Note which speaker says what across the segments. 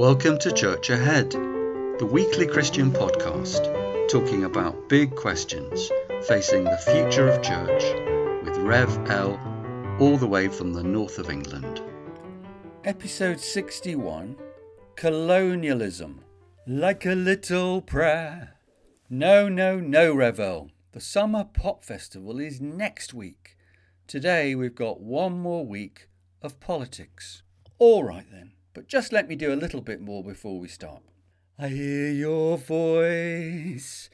Speaker 1: Welcome to Church Ahead, the weekly Christian podcast talking about big questions facing the future of church with Rev L, all the way from the north of England.
Speaker 2: Episode 61 Colonialism Like a Little Prayer. No, no, no, Rev L. The Summer Pop Festival is next week. Today we've got one more week of politics. All right then. But just let me do a little bit more before we start. I hear your voice.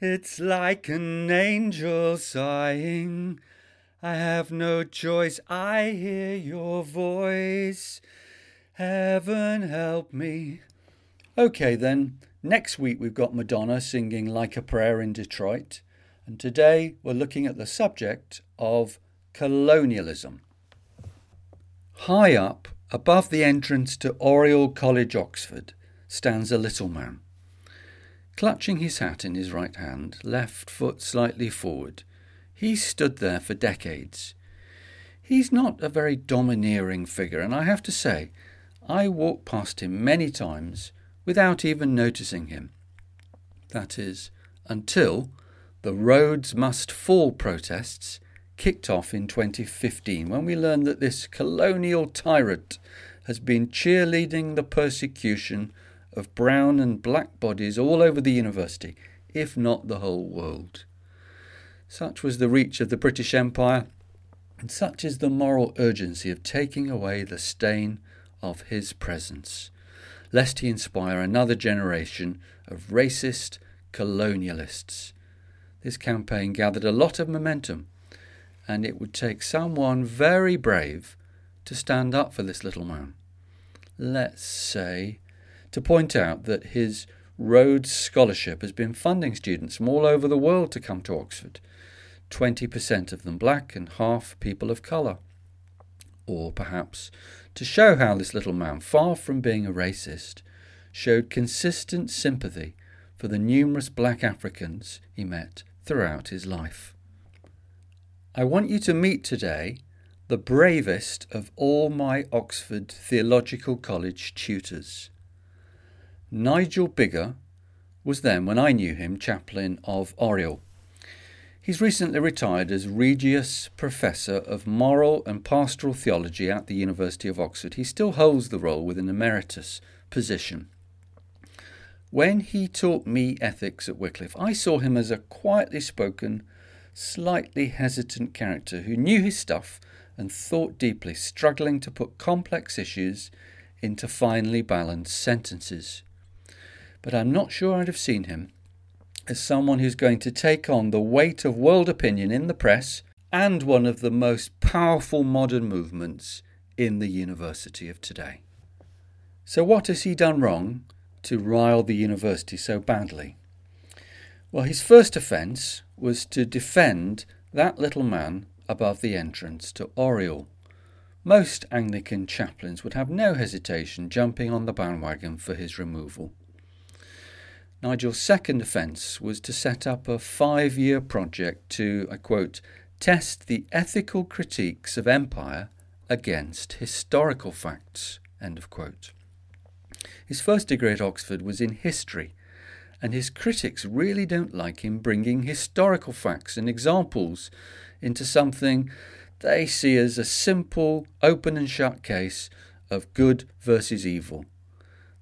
Speaker 2: It's like an angel sighing. I have no choice. I hear your voice. Heaven help me. Okay, then. Next week we've got Madonna singing Like a Prayer in Detroit. And today we're looking at the subject of colonialism. High up Above the entrance to Oriel College, Oxford, stands a little man. Clutching his hat in his right hand, left foot slightly forward, he stood there for decades. He's not a very domineering figure, and I have to say, I walked past him many times without even noticing him. That is, until the Rhodes Must Fall protests kicked off in 2015 when we learned that this colonial tyrant has been cheerleading the persecution of brown and black bodies all over the university, if not the whole world. Such was the reach of the British Empire, and such is the moral urgency of taking away the stain of his presence, lest he inspire another generation of racist colonialists. This campaign gathered a lot of momentum and it would take someone very brave to stand up for this little man. Let's say to point out that his Rhodes Scholarship has been funding students from all over the world to come to Oxford, 20% of them black and half people of colour. Or perhaps to show how this little man, far from being a racist, showed consistent sympathy for the numerous black Africans he met throughout his life. I want you to meet today the bravest of all my Oxford Theological College tutors. Nigel Biggar was then, when I knew him, chaplain of Oriel. He's recently retired as Regius Professor of Moral and Pastoral Theology at the University of Oxford. He still holds the role with an emeritus position. When he taught me ethics at Wycliffe, I saw him as a quietly spoken, slightly hesitant character who knew his stuff and thought deeply, struggling to put complex issues into finely balanced sentences. But I'm not sure I'd have seen him as someone who's going to take on the weight of world opinion in the press and one of the most powerful modern movements in the university of today. So, what has he done wrong to rile the university so badly? Well, his first offence was to defend that little man above the entrance to Oriel. Most Anglican chaplains would have no hesitation jumping on the bandwagon for his removal. Nigel's second offence was to set up a five year project to, I quote, test the ethical critiques of empire against historical facts. End of quote. His first degree at Oxford was in history, and his critics really don't like him bringing historical facts and examples into something they see as a simple, open and shut case of good versus evil.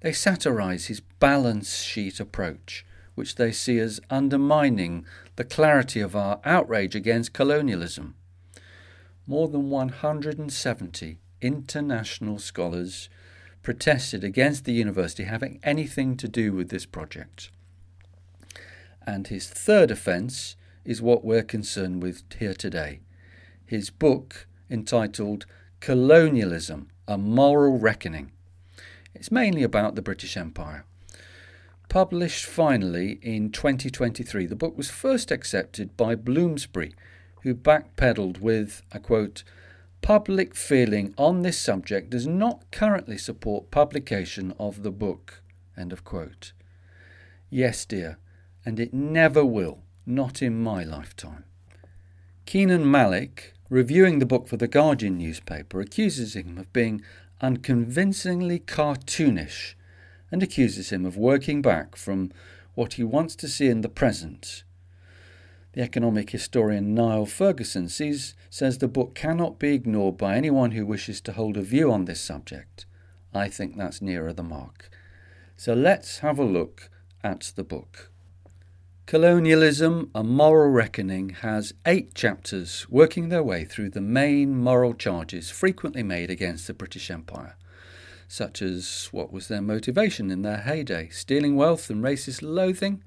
Speaker 2: They satirize his balance sheet approach, which they see as undermining the clarity of our outrage against colonialism. More than 170 international scholars protested against the university having anything to do with this project. And his third offence is what we're concerned with here today. His book, entitled Colonialism A Moral Reckoning. It's mainly about the British Empire. Published finally in 2023, the book was first accepted by Bloomsbury, who backpedaled with, I quote, public feeling on this subject does not currently support publication of the book. End of quote. Yes, dear, and it never will, not in my lifetime. Kenan Malik, reviewing the book for the Guardian newspaper, accuses him of being unconvincingly cartoonish and accuses him of working back from what he wants to see in the present. The economic historian Niall Ferguson sees, says the book cannot be ignored by anyone who wishes to hold a view on this subject. I think that's nearer the mark. So let's have a look at the book. Colonialism, A Moral Reckoning has eight chapters working their way through the main moral charges frequently made against the British Empire such as what was their motivation in their heyday stealing wealth and racist loathing.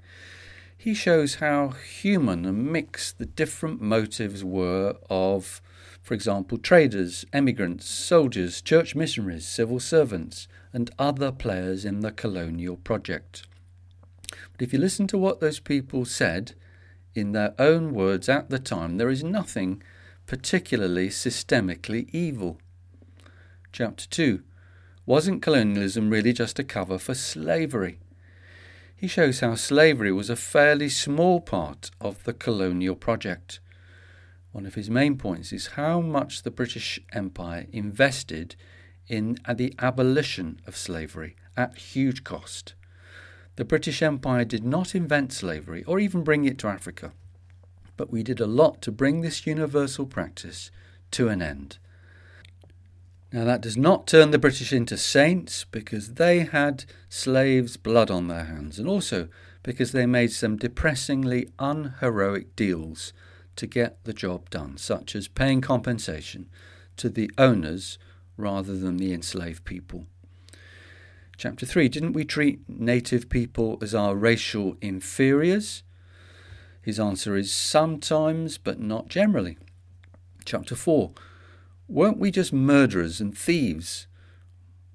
Speaker 2: He shows how human and mixed the different motives were of, for example, traders, emigrants, soldiers, church missionaries, civil servants, and other players in the colonial project. But if you listen to what those people said in their own words at the time, there is nothing particularly systemically evil. Chapter 2 wasn't colonialism really just a cover for slavery? He shows how slavery was a fairly small part of the colonial project. One of his main points is how much the British Empire invested in the abolition of slavery at huge cost. The British Empire did not invent slavery or even bring it to Africa, but we did a lot to bring this universal practice to an end. Now, that does not turn the British into saints because they had slaves' blood on their hands, and also because they made some depressingly unheroic deals to get the job done, such as paying compensation to the owners rather than the enslaved people. Chapter 3 Didn't we treat native people as our racial inferiors? His answer is sometimes, but not generally. Chapter 4 Weren't we just murderers and thieves?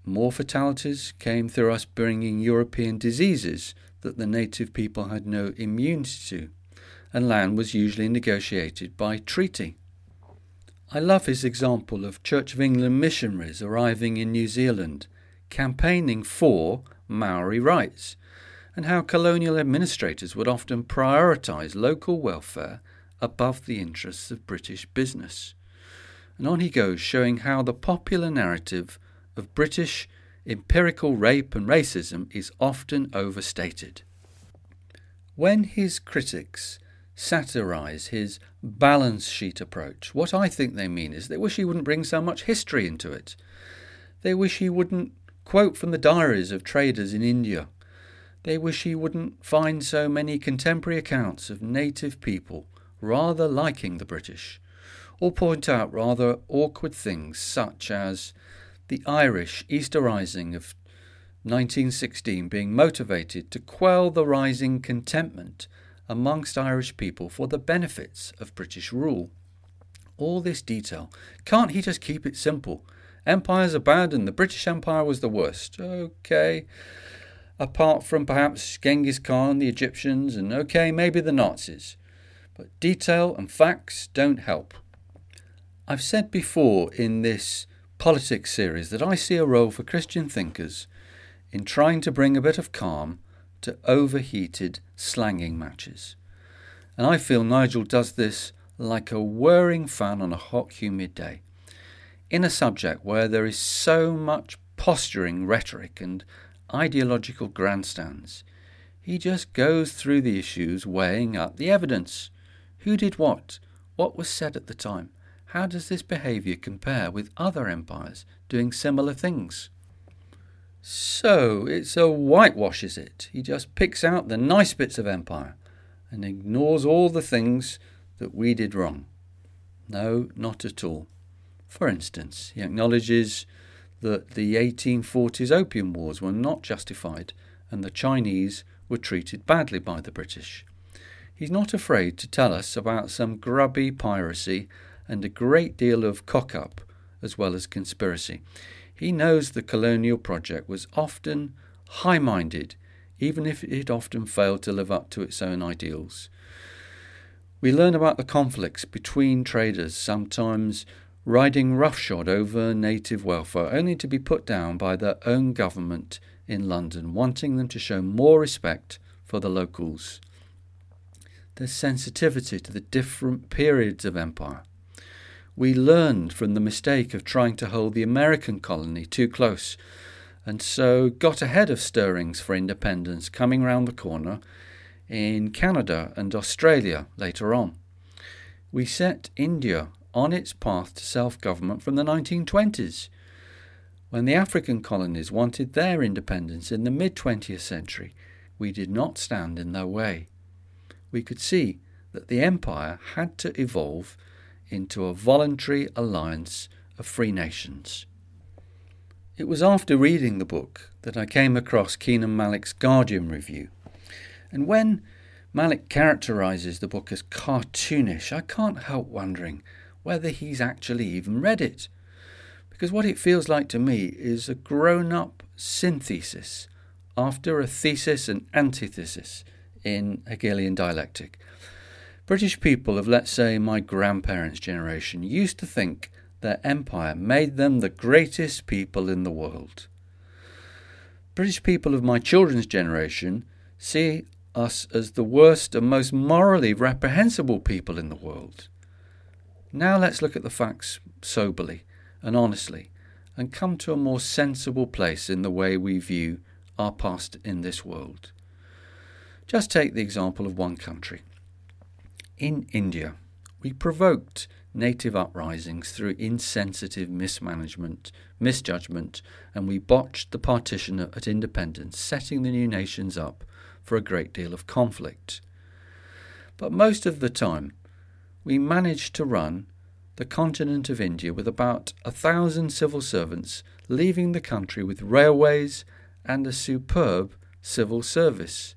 Speaker 2: More fatalities came through us bringing European diseases that the native people had no immunity to, and land was usually negotiated by treaty. I love his example of Church of England missionaries arriving in New Zealand, campaigning for Maori rights, and how colonial administrators would often prioritise local welfare above the interests of British business. And on he goes, showing how the popular narrative of British empirical rape and racism is often overstated. When his critics satirize his balance sheet approach, what I think they mean is they wish he wouldn't bring so much history into it. They wish he wouldn't quote from the diaries of traders in India. They wish he wouldn't find so many contemporary accounts of native people rather liking the British or point out rather awkward things such as the Irish Easter Rising of 1916 being motivated to quell the rising contentment amongst Irish people for the benefits of British rule. All this detail. Can't he just keep it simple? Empires are bad and the British Empire was the worst. Okay. Apart from perhaps Genghis Khan, the Egyptians, and okay, maybe the Nazis. But detail and facts don't help. I've said before in this politics series that I see a role for Christian thinkers in trying to bring a bit of calm to overheated slanging matches. And I feel Nigel does this like a whirring fan on a hot, humid day. In a subject where there is so much posturing rhetoric and ideological grandstands, he just goes through the issues, weighing up the evidence. Who did what? What was said at the time? How does this behaviour compare with other empires doing similar things? So it's a whitewash, is it? He just picks out the nice bits of empire and ignores all the things that we did wrong. No, not at all. For instance, he acknowledges that the 1840s Opium Wars were not justified and the Chinese were treated badly by the British. He's not afraid to tell us about some grubby piracy and a great deal of cock up as well as conspiracy. He knows the colonial project was often high minded, even if it often failed to live up to its own ideals. We learn about the conflicts between traders, sometimes riding roughshod over native welfare, only to be put down by their own government in London, wanting them to show more respect for the locals. There's sensitivity to the different periods of empire. We learned from the mistake of trying to hold the American colony too close and so got ahead of stirrings for independence coming round the corner in Canada and Australia later on. We set India on its path to self government from the 1920s, when the African colonies wanted their independence in the mid 20th century. We did not stand in their way. We could see that the empire had to evolve into a voluntary alliance of free nations. It was after reading the book that I came across Kenan Malik's Guardian review. And when Malik characterizes the book as cartoonish, I can't help wondering whether he's actually even read it. Because what it feels like to me is a grown up synthesis after a thesis and antithesis in Hegelian dialectic. British people of, let's say, my grandparents' generation used to think their empire made them the greatest people in the world. British people of my children's generation see us as the worst and most morally reprehensible people in the world. Now let's look at the facts soberly and honestly and come to a more sensible place in the way we view our past in this world. Just take the example of one country. In India, we provoked native uprisings through insensitive mismanagement, misjudgment, and we botched the partition at independence, setting the new nations up for a great deal of conflict. But most of the time, we managed to run the continent of India with about a thousand civil servants, leaving the country with railways and a superb civil service.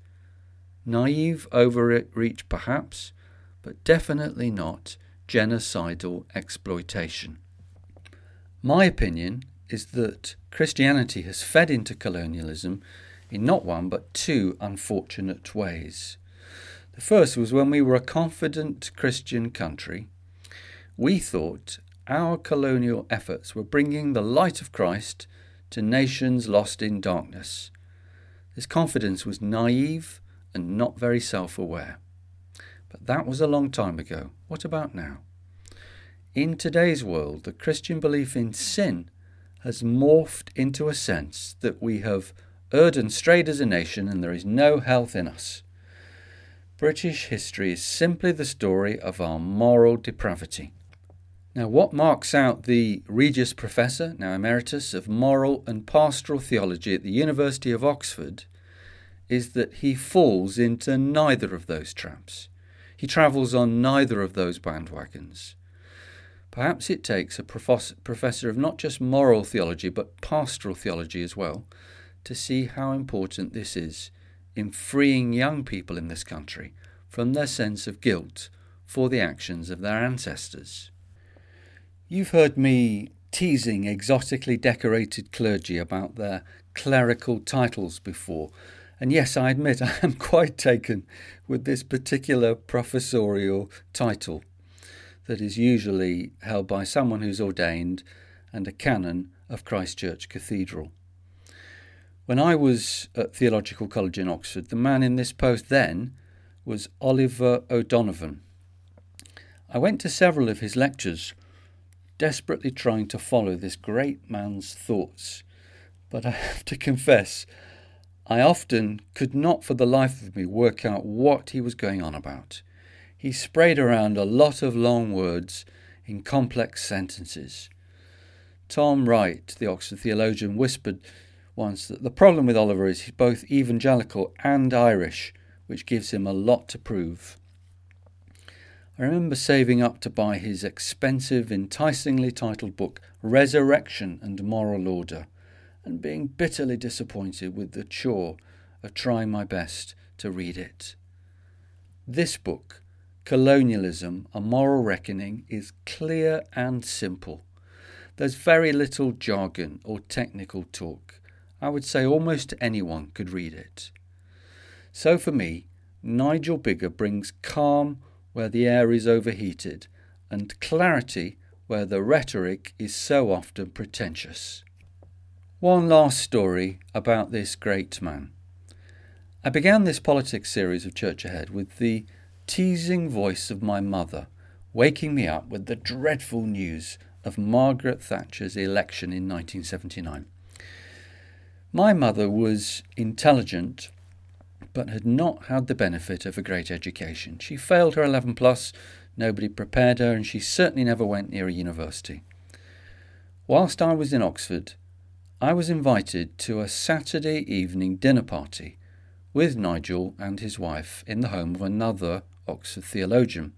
Speaker 2: Naive overreach, perhaps, but definitely not genocidal exploitation. My opinion is that Christianity has fed into colonialism in not one but two unfortunate ways. The first was when we were a confident Christian country, we thought our colonial efforts were bringing the light of Christ to nations lost in darkness. This confidence was naive and not very self aware. But that was a long time ago. What about now? In today's world, the Christian belief in sin has morphed into a sense that we have erred and strayed as a nation and there is no health in us. British history is simply the story of our moral depravity. Now, what marks out the Regius Professor, now Emeritus, of Moral and Pastoral Theology at the University of Oxford is that he falls into neither of those traps. He travels on neither of those bandwagons. Perhaps it takes a professor of not just moral theology but pastoral theology as well to see how important this is in freeing young people in this country from their sense of guilt for the actions of their ancestors. You've heard me teasing exotically decorated clergy about their clerical titles before, and yes, I admit I am quite taken with this particular professorial title that is usually held by someone who's ordained and a canon of Christ Church Cathedral. When I was at Theological College in Oxford, the man in this post then was Oliver O'Donovan. I went to several of his lectures desperately trying to follow this great man's thoughts. But I have to confess, I often could not for the life of me work out what he was going on about. He sprayed around a lot of long words in complex sentences. Tom Wright, the Oxford theologian, whispered once that the problem with Oliver is he's both evangelical and Irish, which gives him a lot to prove. I remember saving up to buy his expensive, enticingly titled book, Resurrection and Moral Order, and being bitterly disappointed with the chore of trying my best to read it. This book, Colonialism, A Moral Reckoning, is clear and simple. There's very little jargon or technical talk. I would say almost anyone could read it. So for me, Nigel Biggar brings calm, where the air is overheated, and clarity where the rhetoric is so often pretentious. One last story about this great man. I began this politics series of Church Ahead with the teasing voice of my mother waking me up with the dreadful news of Margaret Thatcher's election in 1979. My mother was intelligent but had not had the benefit of a great education. She failed her 11 plus, nobody prepared her, and she certainly never went near a university. Whilst I was in Oxford, I was invited to a Saturday evening dinner party with Nigel and his wife in the home of another Oxford theologian.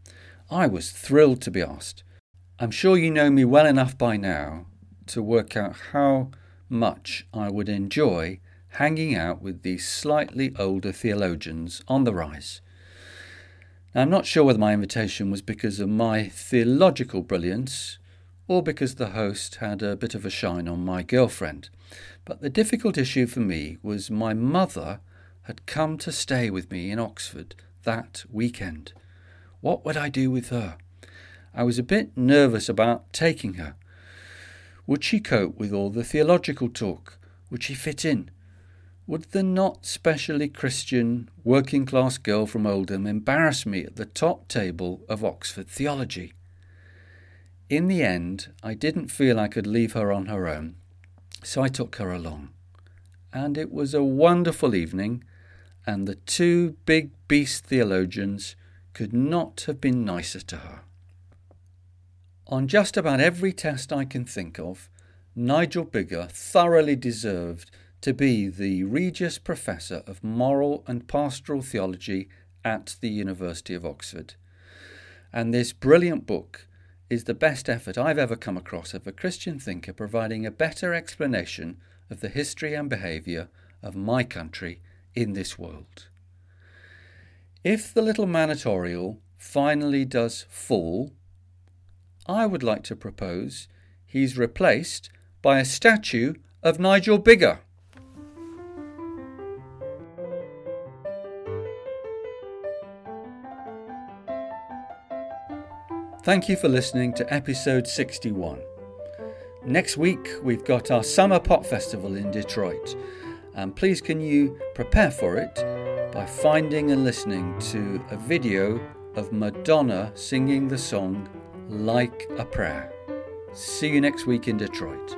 Speaker 2: I was thrilled to be asked. I'm sure you know me well enough by now to work out how much I would enjoy hanging out with these slightly older theologians on the rise. Now, I'm not sure whether my invitation was because of my theological brilliance or because the host had a bit of a shine on my girlfriend. But the difficult issue for me was my mother had come to stay with me in Oxford that weekend. What would I do with her? I was a bit nervous about taking her. Would she cope with all the theological talk? Would she fit in? Would the not specially Christian working class girl from Oldham embarrass me at the top table of Oxford theology? In the end, I didn't feel I could leave her on her own, so I took her along. And it was a wonderful evening, and the two big beast theologians could not have been nicer to her. On just about every test I can think of, Nigel Biggar thoroughly deserved to be the Regius Professor of Moral and Pastoral Theology at the University of Oxford. And this brilliant book is the best effort I've ever come across of a Christian thinker providing a better explanation of the history and behaviour of my country in this world. If the little man at Oriel finally does fall, I would like to propose he's replaced by a statue of Nigel Biggar. Thank you for listening to episode 61. Next week, we've got our Summer Pop Festival in Detroit, and please can you prepare for it by finding and listening to a video of Madonna singing the song Like a Prayer. See you next week in Detroit.